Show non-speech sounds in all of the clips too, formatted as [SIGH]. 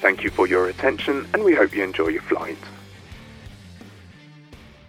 Thank you for your attention, and we hope you enjoy your flight.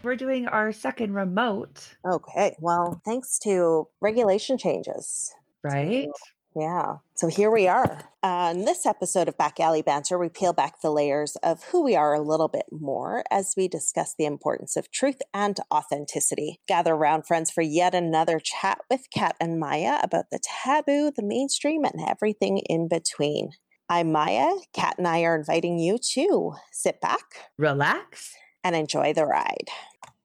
We're doing our second remote, Okay. Well, thanks to regulation changes. right? Yeah. So here we are. Uh, in this episode of Back Alley Banter, we peel back the layers of who we are a little bit more as we discuss the importance of truth and authenticity. Gather around, friends, for yet another chat with Kat and Maya about the taboo, the mainstream, and everything in between. I'm Maya. Kat and I are inviting you to sit back Relax. and enjoy the ride.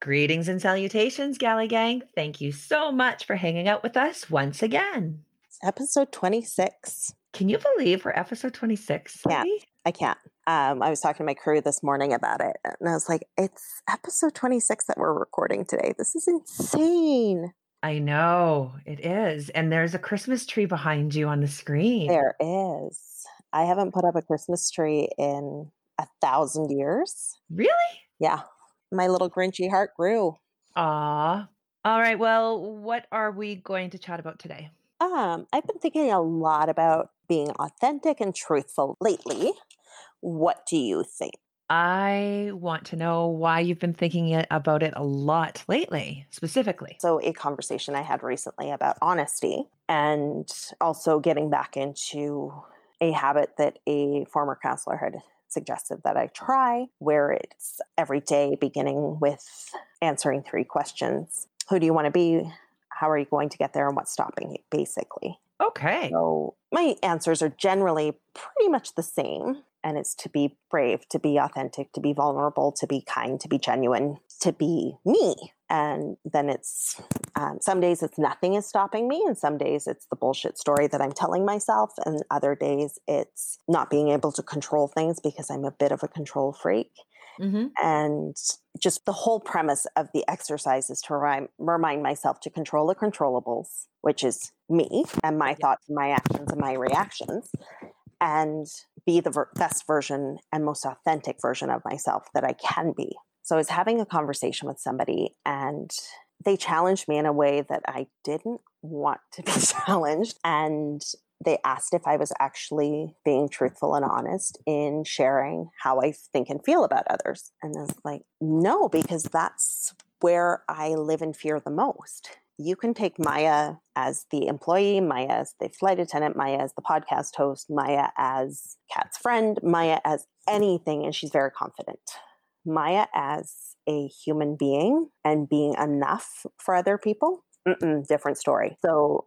Greetings and salutations, Galley Gang. Thank you so much for hanging out with us once again. It's episode 26. Can you believe we're episode 26? Yeah. I can't. Um, I was talking to my crew this morning about it, and I was like, "It's episode twenty six that we're recording today. This is insane." I know it is. And there's a Christmas tree behind you on the screen. There is. I haven't put up a Christmas tree in a thousand years. Really? Yeah, my little Grinchy heart grew. Aw. All right. Well, what are we going to chat about today? Um, I've been thinking a lot about being authentic and truthful lately. What do you think? I want to know why you've been thinking about it a lot lately, specifically. So, a conversation I had recently about honesty and also getting back into a habit that a former counselor had suggested that I try, where it's every day beginning with answering three questions Who do you want to be? How are you going to get there? And what's stopping you, basically. Okay. So, my answers are generally pretty much the same. And it's to be brave, to be authentic, to be vulnerable, to be kind, to be genuine, to be me. And then it's um, some days it's nothing is stopping me, and some days it's the bullshit story that I'm telling myself, and other days it's not being able to control things because I'm a bit of a control freak. Mm-hmm. And just the whole premise of the exercise is to remind, remind myself to control the controllables, which is me and my thoughts and my actions and my reactions, and be the ver- best version and most authentic version of myself that I can be. So I was having a conversation with somebody and they challenged me in a way that I didn't want to be [LAUGHS] challenged. And they asked if I was actually being truthful and honest in sharing how I think and feel about others. And I was like, no, because that's where I live in fear the most. You can take Maya as the employee, Maya as the flight attendant, Maya as the podcast host, Maya as Kat's friend, Maya as anything, and she's very confident. Maya as a human being and being enough for other people, different story. So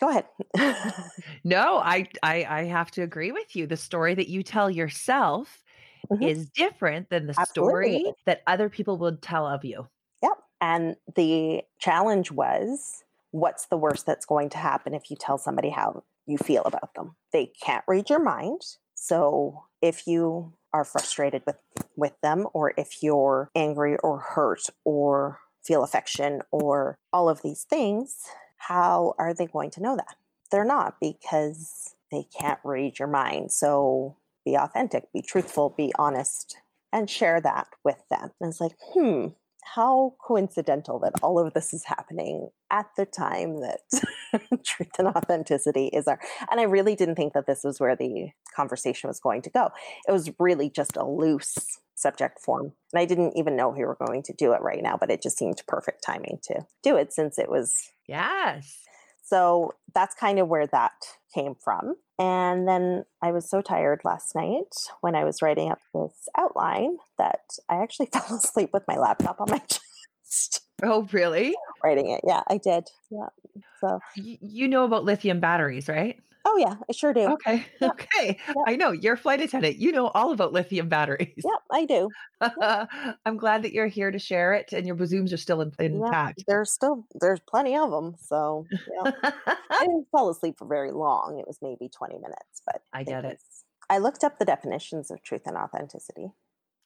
go ahead. [LAUGHS] No, I, I I have to agree with you. The story that you tell yourself Mhm. is different than the Absolutely. story that other people would tell of you. Yep. And the challenge was what's the worst that's going to happen if you tell somebody how you feel about them? They can't read your mind. So if you are frustrated with with them or if you're angry or hurt or feel affection or all of these things, how are they going to know that? They're not because they can't read your mind. So be authentic, be truthful, be honest, and share that with them. And it's like, hmm, how coincidental that all of this is happening at the time that [LAUGHS] truth and authenticity is our and i really didn't think that this was where the conversation was going to go it was really just a loose subject form and i didn't even know we were going to do it right now but it just seemed perfect timing to do it since it was Yes. So that's kind of where that came from. And then I was so tired last night when I was writing up this outline that I actually [LAUGHS] fell asleep with my laptop on my [LAUGHS] chest Oh, really? writing it. Yeah, I did. Yeah. So, Y- you know about lithium batteries, right? Oh, yeah, I sure do. Okay. [LAUGHS] Yep. Okay. I know you're a flight attendant. You know all about lithium batteries. Yep, I do. [LAUGHS] I'm glad that you're here to share it and your bazooms are still in, intact. there's still there's plenty of them. So yeah. I [LAUGHS] didn't fall asleep for very long. It was maybe 20 minutes, but I get it. was- I looked up the definitions of truth and authenticity.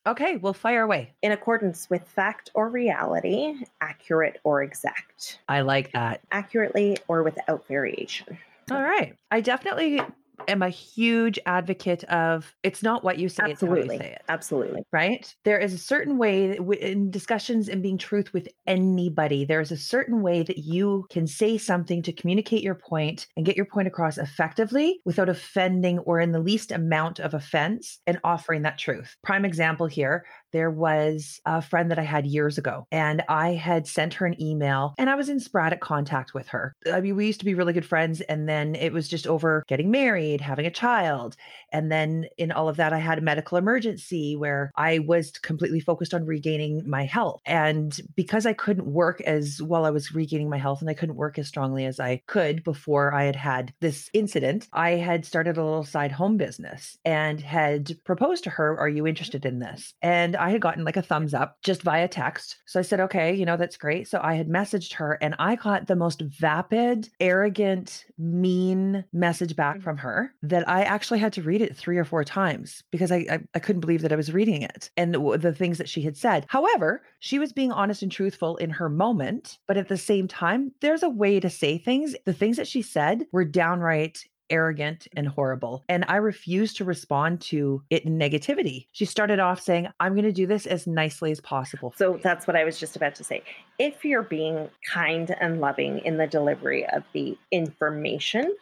okay, well, fire away. In accordance with fact or reality, accurate or exact, I like that. accurately or without variation. All right. I definitely am a huge advocate of it's not what you say, Absolutely. it's how you say it. Absolutely. Right? There is a certain way that w- in discussions and being truth with anybody, there's a certain way that you can say something to communicate your point and get your point across effectively without offending or in the least amount of offense and offering that truth. Prime example here there was a friend that I had years ago, and I had sent her an email and I was in sporadic contact with her. I mean, we used to be really good friends, and then it was just over getting married, having a child. And then in all of that, I had a medical emergency where I was completely focused on regaining my health. And because I couldn't work as well, I was regaining my health and I couldn't work as strongly as I could before I had had this incident, I had started a little side home business and had proposed to her, Are you mm-hmm. interested in this? And I had gotten like a thumbs up just via text. So I said, Okay, you know, that's great. So I had messaged her and I got the most vapid, arrogant, mean message back mm-hmm. from her that I actually had to read it three or four times because I, I, I couldn't believe that I was reading it and the, the things that she had said. However, she was being honest and truthful in her moment, but at the same time, there's a way to say things. The things that she said were downright arrogant and horrible. And I refused to respond to it in negativity. She started off saying, I'm going to do this as nicely as possible. So that's what I was just about to say. If you're being kind and loving in the delivery of the information,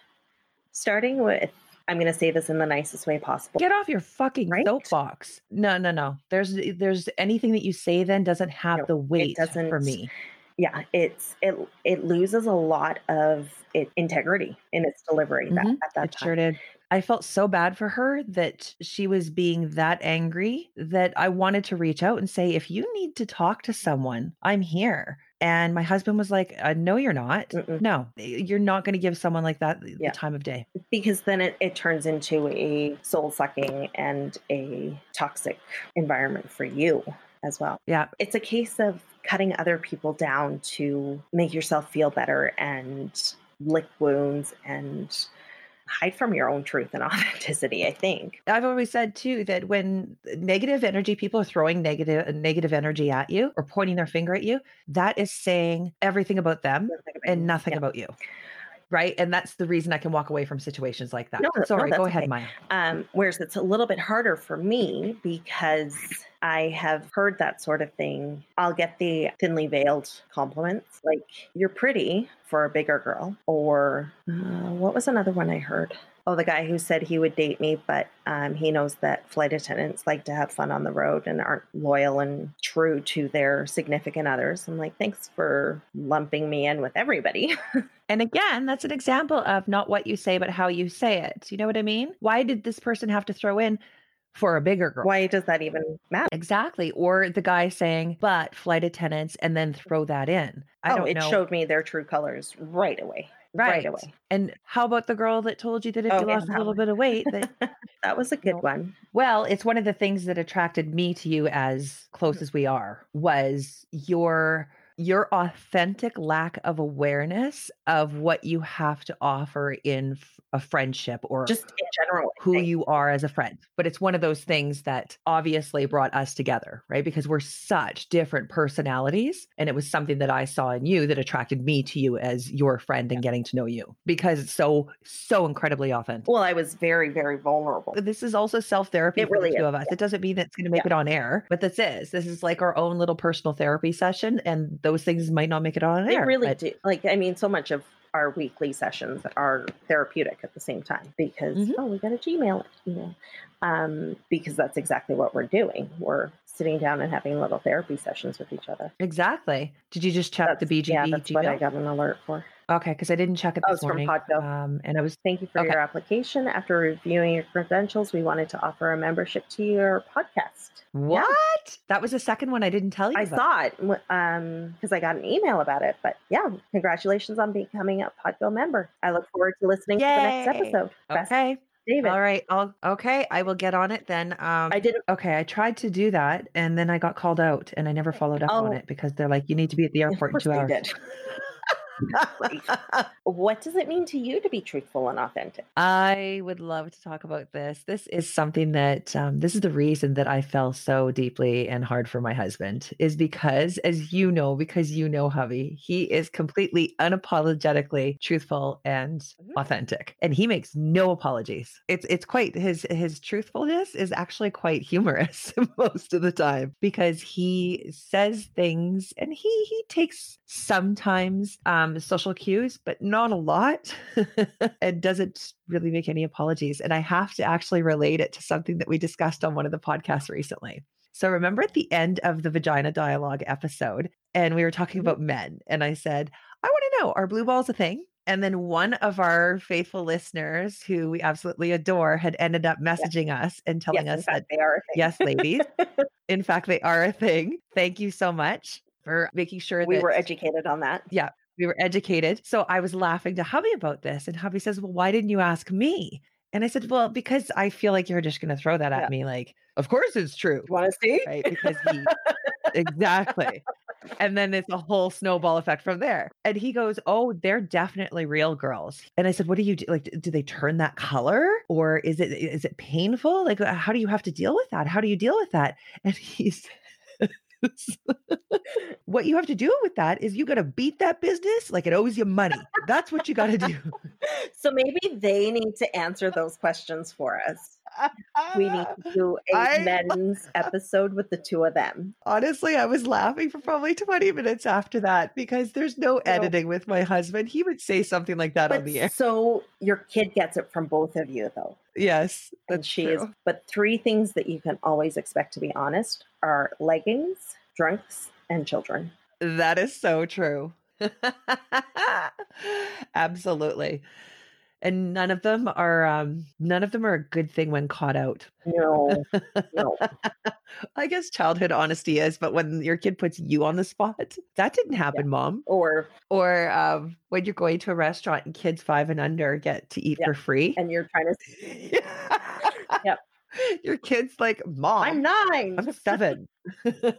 starting with I'm going to say this in the nicest way possible. Get off your fucking Right? soapbox. No, no, no. There's there's anything that you say then doesn't have No, the weight for me. Yeah, it's it it loses a lot of it, integrity in its delivery that, Mhm. at that It time. sure did. I felt so bad for her that she was being that angry that I wanted to reach out and say, if you need to talk to someone, I'm here. And my husband was like, uh, No, you're not. Mm-mm. No, you're not going to give someone like that the Yeah. time of day. because then it, it turns into a soul sucking and a toxic environment for you as well. Yeah. It's a case of cutting other people down to make yourself feel better and lick wounds and hide from your own truth and [LAUGHS] authenticity, I think. I've always said too that when negative energy, people are throwing negative uh, negative energy at you or pointing their finger at you, that is saying everything about them and nothing Yeah. about you. Right. And that's the reason I can walk away from situations like that. No, no, Sorry, that's go ahead, okay. Maya. Um, whereas it's a little bit harder for me because I have heard that sort of thing. I'll get the thinly veiled compliments, like "you're pretty for a bigger girl," or uh, what was another one I heard? Oh, the guy who said he would date me, but um, he knows that flight attendants like to have fun on the road and aren't loyal and true to their significant others. I'm like, thanks for lumping me in with everybody. [LAUGHS] And again, that's an example of not what you say, but how you say it. You know what I mean? Why did this person have to throw in for a bigger girl? Why does that even matter? Exactly. Or the guy saying, but flight attendants, and then throw that in. I oh, don't it know. showed me their true colors right away. Right. Right away. And how about the girl that told you that if Oh, you lost a little one. bit of weight, that [LAUGHS] That was a good one. Well, it's one of the things that attracted me to you as close mm-hmm. as we are was your your authentic lack of awareness of what you have to offer in a friendship or Just in general. Who you are as a friend. But it's one of those things that obviously brought us together, right? Because we're such different personalities. And it was something that I saw in you that attracted me to you as your friend and getting to know you because it's so, so incredibly authentic. Well, I was very, very vulnerable. This is also self therapy It for really the two is, of us. It doesn't mean that it's going to make Yeah. it on air, but this is. This is like our own little personal therapy session, and those things might not make it on air. They really but do. Like, I mean, so much of our weekly sessions are therapeutic at the same time because, Mhm. oh, we got a Gmail email. Um, because that's exactly what we're doing. We're sitting down and having little therapy sessions with each other. Exactly. Did you just check the That's- BGB? Yeah, that's what I got an alert for. Okay, because I didn't check it this Oh, this it's from morning. Podgo. Um, and I was Thank you for Okay. your application. After reviewing your credentials, we wanted to offer a membership to your podcast. what? That was the second one I didn't tell you. I about. saw it w- um because I got an email about it. But yeah, congratulations on becoming a Podgo member. I look forward to listening to the next Yay. episode. Best Okay. David. All right. I'll okay. I will get on it then. Um, I didn't. Okay, I tried to do that and then I got called out and I never followed up on Oh. it because they're like, you need to be at the airport in two hours. [LAUGHS] [LAUGHS] what does it mean to you to be truthful and authentic? I would love to talk about this. This is something that um, this is the reason that I fell so deeply and hard for my husband is because, as you know, because you know, hubby, he is completely unapologetically truthful and Mhm. authentic, and he makes no apologies. It's it's quite his his truthfulness is actually quite humorous [LAUGHS] most of the time because he says things and he he takes sometimes um social cues but not a lot [LAUGHS] and doesn't really make any apologies and i have to actually relate it to something that we discussed on one of the podcasts recently so remember at the end of the vagina dialogue episode and we were talking Mhm. about men and i said i want to know are blue balls a thing and then one of our faithful listeners who we absolutely adore had ended up messaging us and telling yes, us that they are. a thing. yes ladies [LAUGHS] in fact they are a thing thank you so much for making sure that we that were educated on that. We were educated. So I was laughing to hubby about this, and hubby says, Well, why didn't you ask me? And I said, Well, because I feel like you're just going to throw that at Yeah. me. Like, of course it's true. You want to see? Right. Because he, [LAUGHS] exactly. And then it's a whole snowball effect from there. And he goes, Oh, they're definitely real girls. And I said, What do you do? Like, do they turn that color or is it, is it painful? Like, uh, how do you have to deal with that? How do you deal with that? And he [LAUGHS] says, [LAUGHS] what you have to do with that is you got to beat that business like it owes you money. That's what you got to do. [LAUGHS] So maybe they need to answer those questions for us. We need to [LAUGHS] do a I- men's [LAUGHS] episode with the two of them. Honestly, I was laughing for probably 20 minutes after that because there's no editing with my husband. He would say something like that on the air. so your kid gets it from both of you, though. Yes, And that's she true. is. But three things that you can always expect to be honest are leggings, drunks, and children. That is so true. [LAUGHS] Absolutely. And none of them are um none of them are a good thing when caught out. No, no. [LAUGHS] I guess childhood honesty is, but when your kid puts you on the spot, that didn't happen, mom. Or Or um, when you're going to a restaurant and kids five and under get to eat Yeah. for free. and you're trying to. [LAUGHS] Yep. Your kid's like, Mom, I'm nine. I'm seven. [LAUGHS] yep.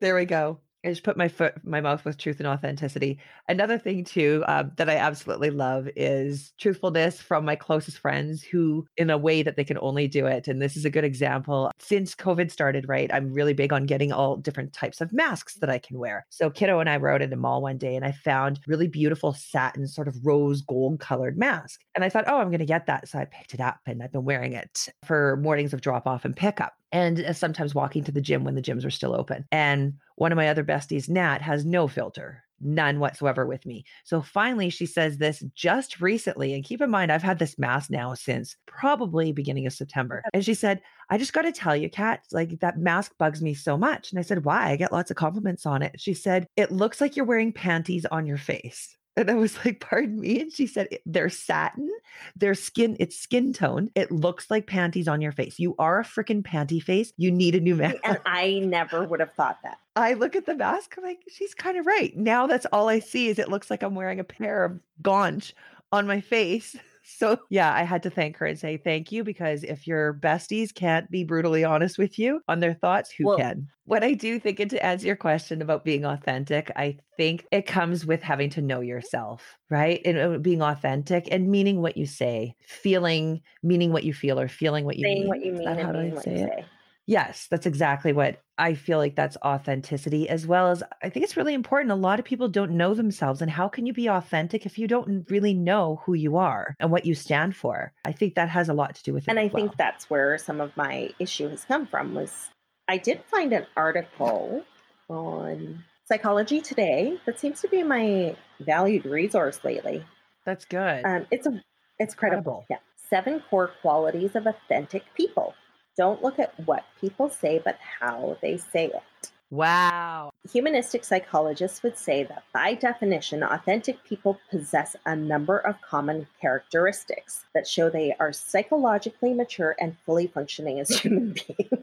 There we go. I just put my foot, my mouth with truth and authenticity. Another thing too um, that I absolutely love is truthfulness from my closest friends, who, in a way that they can only do it. And this is a good example. Since COVID started, right, I'm really big on getting all different types of masks that I can wear. So kiddo and I were out in the mall one day, and I found really beautiful satin, sort of rose gold colored mask. And I thought, oh, I'm going to get that. So I picked it up, and I've been wearing it for mornings of drop off and pickup and uh, sometimes walking to the gym when the gyms are still open. And one of my other besties, Nat, has no filter, none whatsoever with me. So finally, she says this just recently. And keep in mind, I've had this mask now since probably beginning of September. And she said, I just got to tell you, Kat, like that mask bugs me so much. And I said, Why? I get lots of compliments on it. She said, It looks like you're wearing panties on your face. And I was like, pardon me. And she said, they're satin, their skin, it's skin tone. It looks like panties on your face. You are a freaking panty face. You need a new mask. and I never would have thought that. I look at the mask, I'm like, she's kind of right. Now that's all I see is it looks like I'm wearing a pair of gaunch on my face. So yeah, I had to thank her and say thank you because if your besties can't be brutally honest with you on their thoughts, who Well- can? What I do think, and to answer your question about being authentic, I think it comes with having to know yourself, right? And uh, being authentic and meaning what you say, feeling, meaning what you feel, or feeling what you Saying mean. what you mean how do I meaning what you say it? say. Yes, that's exactly what I feel like that's authenticity, as well as I think it's really important. A lot of people don't know themselves. And how can you be authentic if you don't really know who you are and what you stand for? I think that has a lot to do with it. and i well. think that's where some of my issue has come from was i did find an article on psychology today that seems to be my valued resource lately that's good. um, it's a it's Incredible. credible yeah seven core qualities of authentic people don't look at what people say but how they say it wow. Humanistic psychologists would say that by definition, authentic people possess a number of common characteristics that show they are psychologically mature and fully functioning as [LAUGHS] human beings.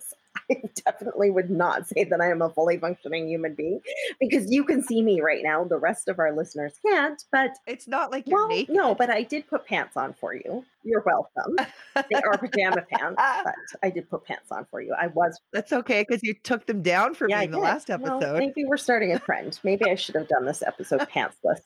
[LAUGHS] Definitely would not say that I am a fully functioning human being because you can see me right now. The rest of our listeners can't, but It's not like you're well, naked. no, but I did put pants on for you. You're welcome. They are pajama pants, [LAUGHS] but I did put pants on for you. I was That's okay because you took them down for yeah, me in the last Well, episode. maybe we're starting a trend. Maybe I should have done this episode pantsless.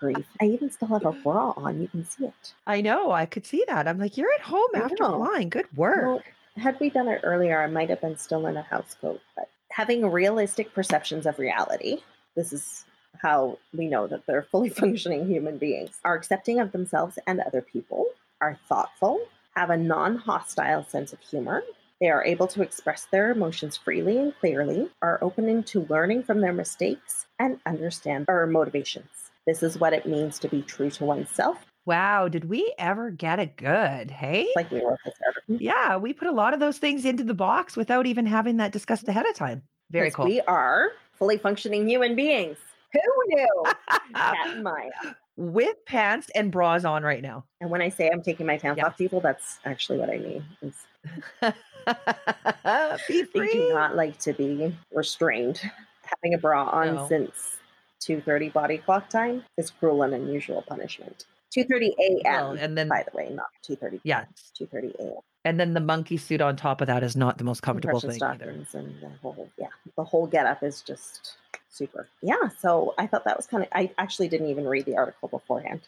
Good. [LAUGHS] I even still have a bra on. You can see it. I know. I could see that. I'm like, you're at home after flying. Good work. Well, had we done it earlier, I might have been still in a house coat. But having realistic perceptions of reality, this is how we know that they're [LAUGHS] fully functioning human beings, are accepting of themselves and other people, are thoughtful, have a non hostile sense of humor. They are able to express their emotions freely and clearly, are open to learning from their mistakes, and understand our motivations. This is what it means to be true to oneself. Wow. Did we ever get it good? Hey? Like we wrote this mm-hmm. yeah, we put a lot of those things into the box without even having that discussed ahead of time. Very cool. We are fully functioning human beings. Who knew? Kat and [LAUGHS] Maya. With pants and bras on right now. And when I say I'm taking my pants Yeah. off, people, that's actually what I mean. Is [LAUGHS] Be they free. do not like to be restrained. Having a bra on No. since 2:30 body clock time is cruel and unusual punishment. 2:30 a.m. And then by the way, not 2:30. Yeah. 2:30 a.m. and then the monkey suit on top of that is not the most comfortable thing either. and the whole yeah, the whole getup is just super. Yeah, so I thought that was kind of. I actually didn't even read the article beforehand.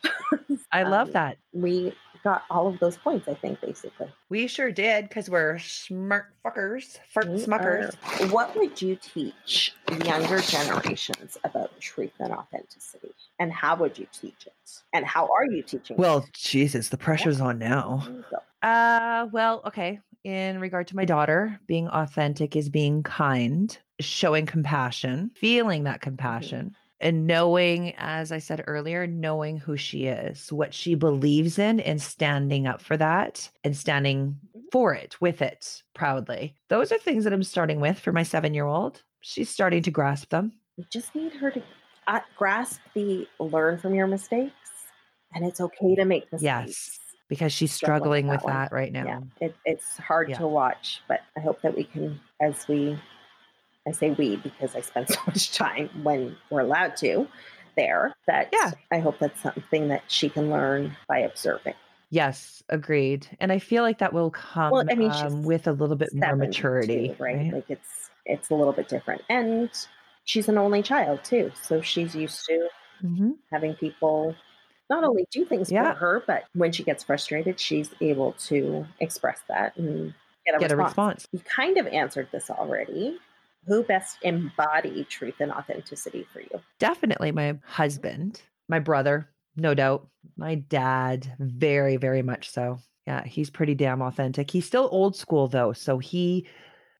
I [LAUGHS] love Um, that. we got all of those points. I think basically. We sure did because we're smart fuckers, fart smuckers. are- What would you teach younger generations about truth and authenticity? And how would you teach it? And how are you teaching it? Well, Jesus, the pressure's on now. There. Uh, well, okay. In regard to my daughter, being authentic is being kind, showing compassion, feeling that compassion, and knowing, as I said earlier, knowing who she is, what she believes in, and standing up for that and standing for it, with it proudly. Those are things that I'm starting with for my seven year old. She's starting to grasp them. You just need her to uh, grasp the learn from your mistakes, and it's okay to make mistakes. Yes. Because she's Struggling struggling with that one. that right now. Yeah, it, it's hard Yeah. to watch, but I hope that we can, as we, I say we because I spend [LAUGHS] so much time when we're allowed to there, that Yeah. I hope that's something that she can learn by observing. Yes, agreed. And I feel like that will come I mean, um, with a little bit more maturity, too, right? Like it's it's a little bit different, and she's an only child too, so she's used to Mhm. having people not only do things Yeah. for her, but when she gets frustrated, she's able to express that and get a Get a response. response. You kind of answered this already. Who best embody truth and authenticity for you? Definitely my husband, my brother, no doubt. My dad, very, very much so. Yeah, he's pretty damn authentic. He's still old school though. So he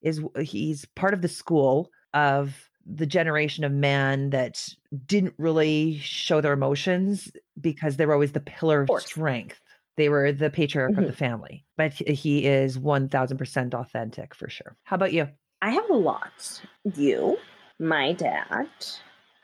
is he's part of the school of the generation of man that didn't really show their emotions because they were always the pillar of course. strength. They were the patriarch of Mhm. the family. But he- he is 1000% authentic for sure. How about you? I have a lot. You, my dad,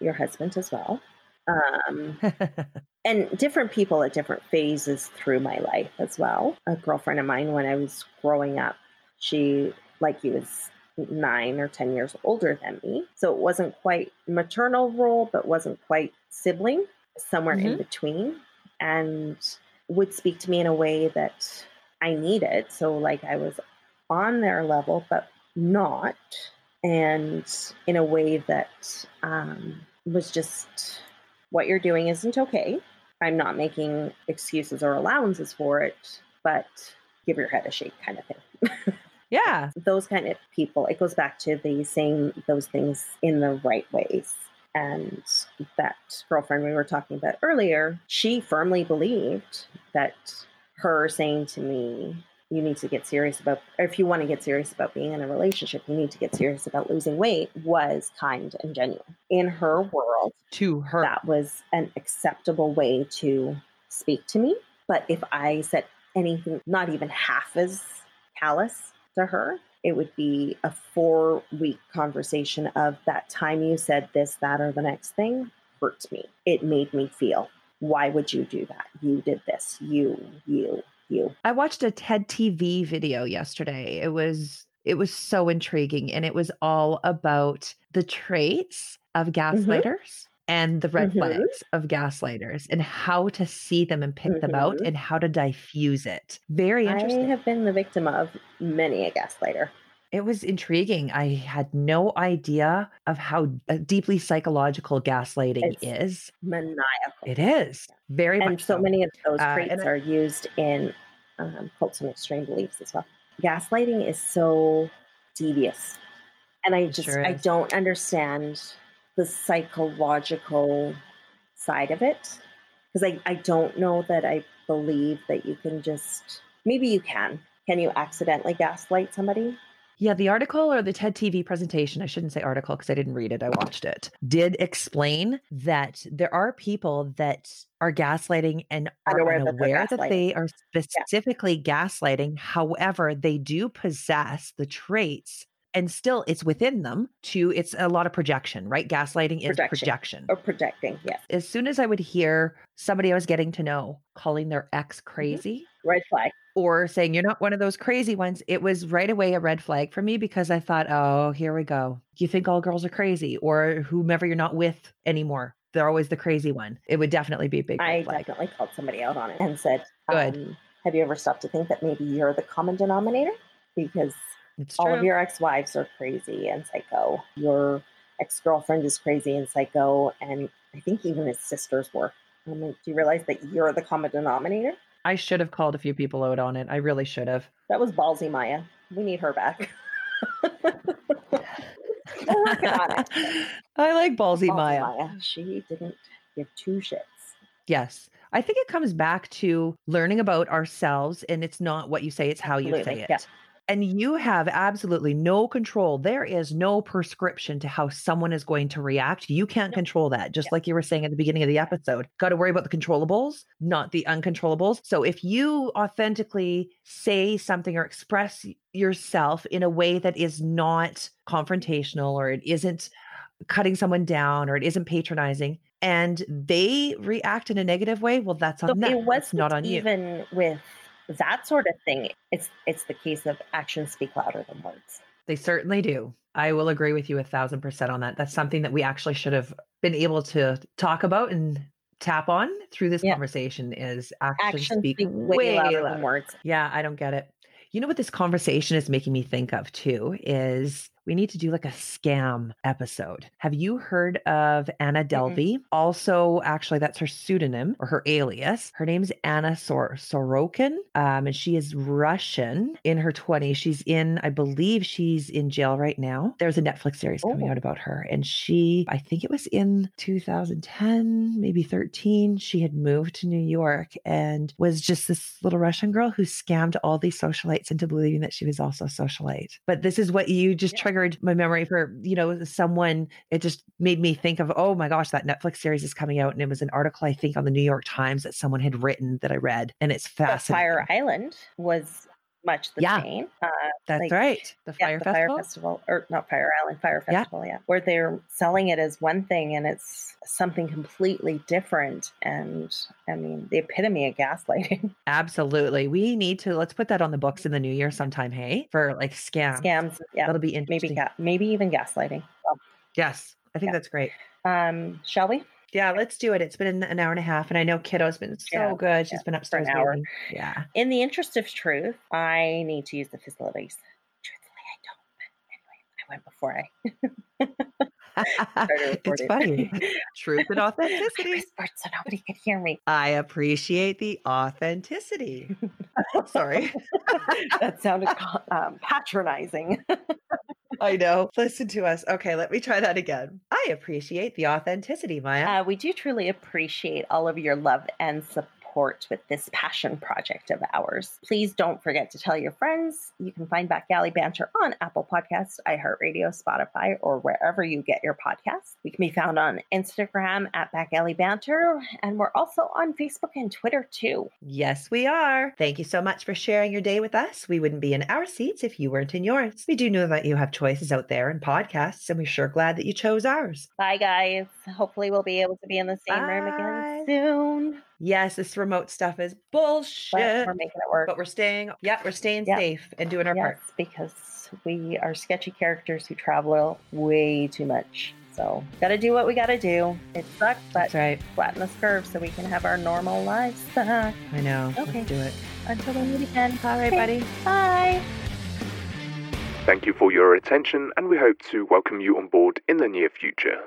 your husband as well. Um, [LAUGHS] and different people at different phases through my life as well. A girlfriend of mine, when I was growing up, she, like you, was nine or 10 years older than me. So it wasn't quite maternal role, but wasn't quite sibling, somewhere in Mhm. between, and would speak to me in a way that I needed. So, like, I was on their level, but not, and in a way that um, was just what you're doing isn't okay. I'm not making excuses or allowances for it, but give your head a shake kind of thing. [LAUGHS] yeah. those kind of people, it goes back to the saying those things in the right ways. And that girlfriend we were talking about earlier, she firmly believed that her saying to me, you need to get serious about, or if you want to get serious about being in a relationship, you need to get serious about losing weight was kind and genuine. In her world, To her. that was an acceptable way to speak to me. But if I said anything not even half as callous to her, it would be a four week conversation of that time you said this, that, or the next thing hurt me. It made me feel, why would you do that? You did this. You, you, you. I watched a TED TV video yesterday. It was It was so intriguing. And it was all about the traits of Mm-hmm. gaslighters and the red Mhm. flags of gaslighters and how to see them and pick them out Mhm. and how to diffuse it. Very interesting. I have been the victim of many a gaslighter. It was intriguing. I had no idea of how uh, deeply psychological gaslighting It's is. Maniacal. It is very and much so many of those Uh, traits I- are used in um, cults and extreme beliefs as well. Gaslighting is so devious, and I just sure I don't understand the psychological side of it because I I don't know that I believe that you can just maybe you can can you accidentally gaslight somebody Yeah, the article or the TED TV presentation, I shouldn't say article because I didn't read it, I watched it, did explain that there are people that are gaslighting and are Unaware that unaware that, gaslighting. they are specifically gaslighting. However, they do possess the traits and still it's within them to it's a lot of projection, right? Gaslighting is Projection. projection. or projecting yes As soon as I would hear somebody I was getting to know calling their ex Mm-hmm. crazy, red flag or saying you're not one of those crazy ones, it was right away a red flag for me because I thought, oh, here we go. You think all girls are crazy, or whomever you're not with anymore. They're always the crazy one. It would definitely be a big I red flag. definitely called somebody out on it and said, Good. Um, "Have you ever stopped to think that maybe you're the common denominator? Because all of your ex-wives are crazy and psycho. Your ex-girlfriend is crazy and psycho, and I think even his sisters were. Do you realize that you're the common denominator? I should have called a few people out on it. I really should have. That was ballsy, Maya. We need her back. [LAUGHS] We're working on it. [LAUGHS] I like ballsy Ballsy Maya. She didn't give two shits. Yes. I think it comes back to learning about ourselves, and it's not what you say, it's how you say it. yeah. And you have absolutely no control. There is no prescription to how someone is going to react. You can't control that. Just Yeah. like you were saying at the beginning of the episode, got to worry about the controllables, not the uncontrollables. So if you authentically say something or express yourself in a way that is not confrontational or it isn't cutting someone down or it isn't patronizing and they react in a negative way, well, that's on So them. it wasn't not on you. even with that sort of thing. It's it's the case of actions speak louder than words. They certainly do. I will agree with you a thousand percent on that. That's something that we actually should have been able to talk about and tap on through this Yeah. conversation is actions, Actions speak, speak way, louder, than words. Yeah, I don't get it. You know what this conversation is making me think of too is we need to do like a scam episode. Have you heard of Anna Delvey? Also, actually, that's her pseudonym or her alias. Her name's Anna Sor- Sorokin, um, and she is Russian in her 20s. She's in, I believe she's in jail right now. There's a Netflix series coming Oh. out about her, and she, I think it was in 2010, maybe 13, she had moved to New York and was just this little Russian girl who scammed all these socialites into believing that she was also a socialite. But this is what you just Yeah. triggered my memory for, you know, someone, it just made me think of, oh my gosh, that Netflix series is coming out. And it was an article, I think, on the New York Times that someone had written that I read. And it's But fascinating. Fire Island was much the Yeah. same. Uh, That's like, right. The yeah, Fire the Festival. Fyre Festival, or not Fire Island, Fyre Festival, yeah. Where they're selling it as one thing and it's something completely different. And I mean, the epitome of gaslighting, [LAUGHS] Absolutely. We need to, let's put that on the books in the new year sometime, hey, for like scams. scams, yeah, That'll be maybe interesting. ga- maybe even gaslighting. Well, yes. I think Yeah. that's great. um, shall we? Yeah, let's do it. It's been an hour and a half, and I know Kiddo's been so Yeah, good. She's yeah, been upstairs for an hour. Yeah. In the interest of truth, I need to use the facilities. Truthfully, I don't. But anyway, I went before I [LAUGHS] [LAUGHS] it's funny. Truth and [LAUGHS] I authenticity. whispered so nobody could hear me. I appreciate the authenticity. Sorry. that sounded um, patronizing. I know. Listen to us. Okay, let me try that again. I appreciate the authenticity, Maya. Uh, we do truly appreciate all of your love and support with this passion project of ours. Please don't forget to tell your friends. You can find Back Alley Banter on Apple Podcasts, iHeartRadio, Spotify, or wherever you get your podcasts. We can be found on Instagram at Back Alley Banter, and we're also on Facebook and Twitter too. Yes, we are. Thank you so much for sharing your day with us. We wouldn't be in our seats if you weren't in yours. We do know that you have choices out there in podcasts, and we're sure glad that you chose ours. Bye, guys. Hopefully, we'll be able to be in the same room again soon. Yes, this remote stuff is bullshit. but bullshit. we're making it work. But we're staying, yeah, we're staying Yep. safe and doing our part. because we are sketchy characters who travel way too much. So, gotta do what we gotta do. It sucks, but That's right. flatten this curve so we can have our normal lives. [LAUGHS] I know. Okay. Let's do it. Until we meet again. All right, Okay. buddy. Bye. Thank you for your attention, and we hope to welcome you on board in the near future.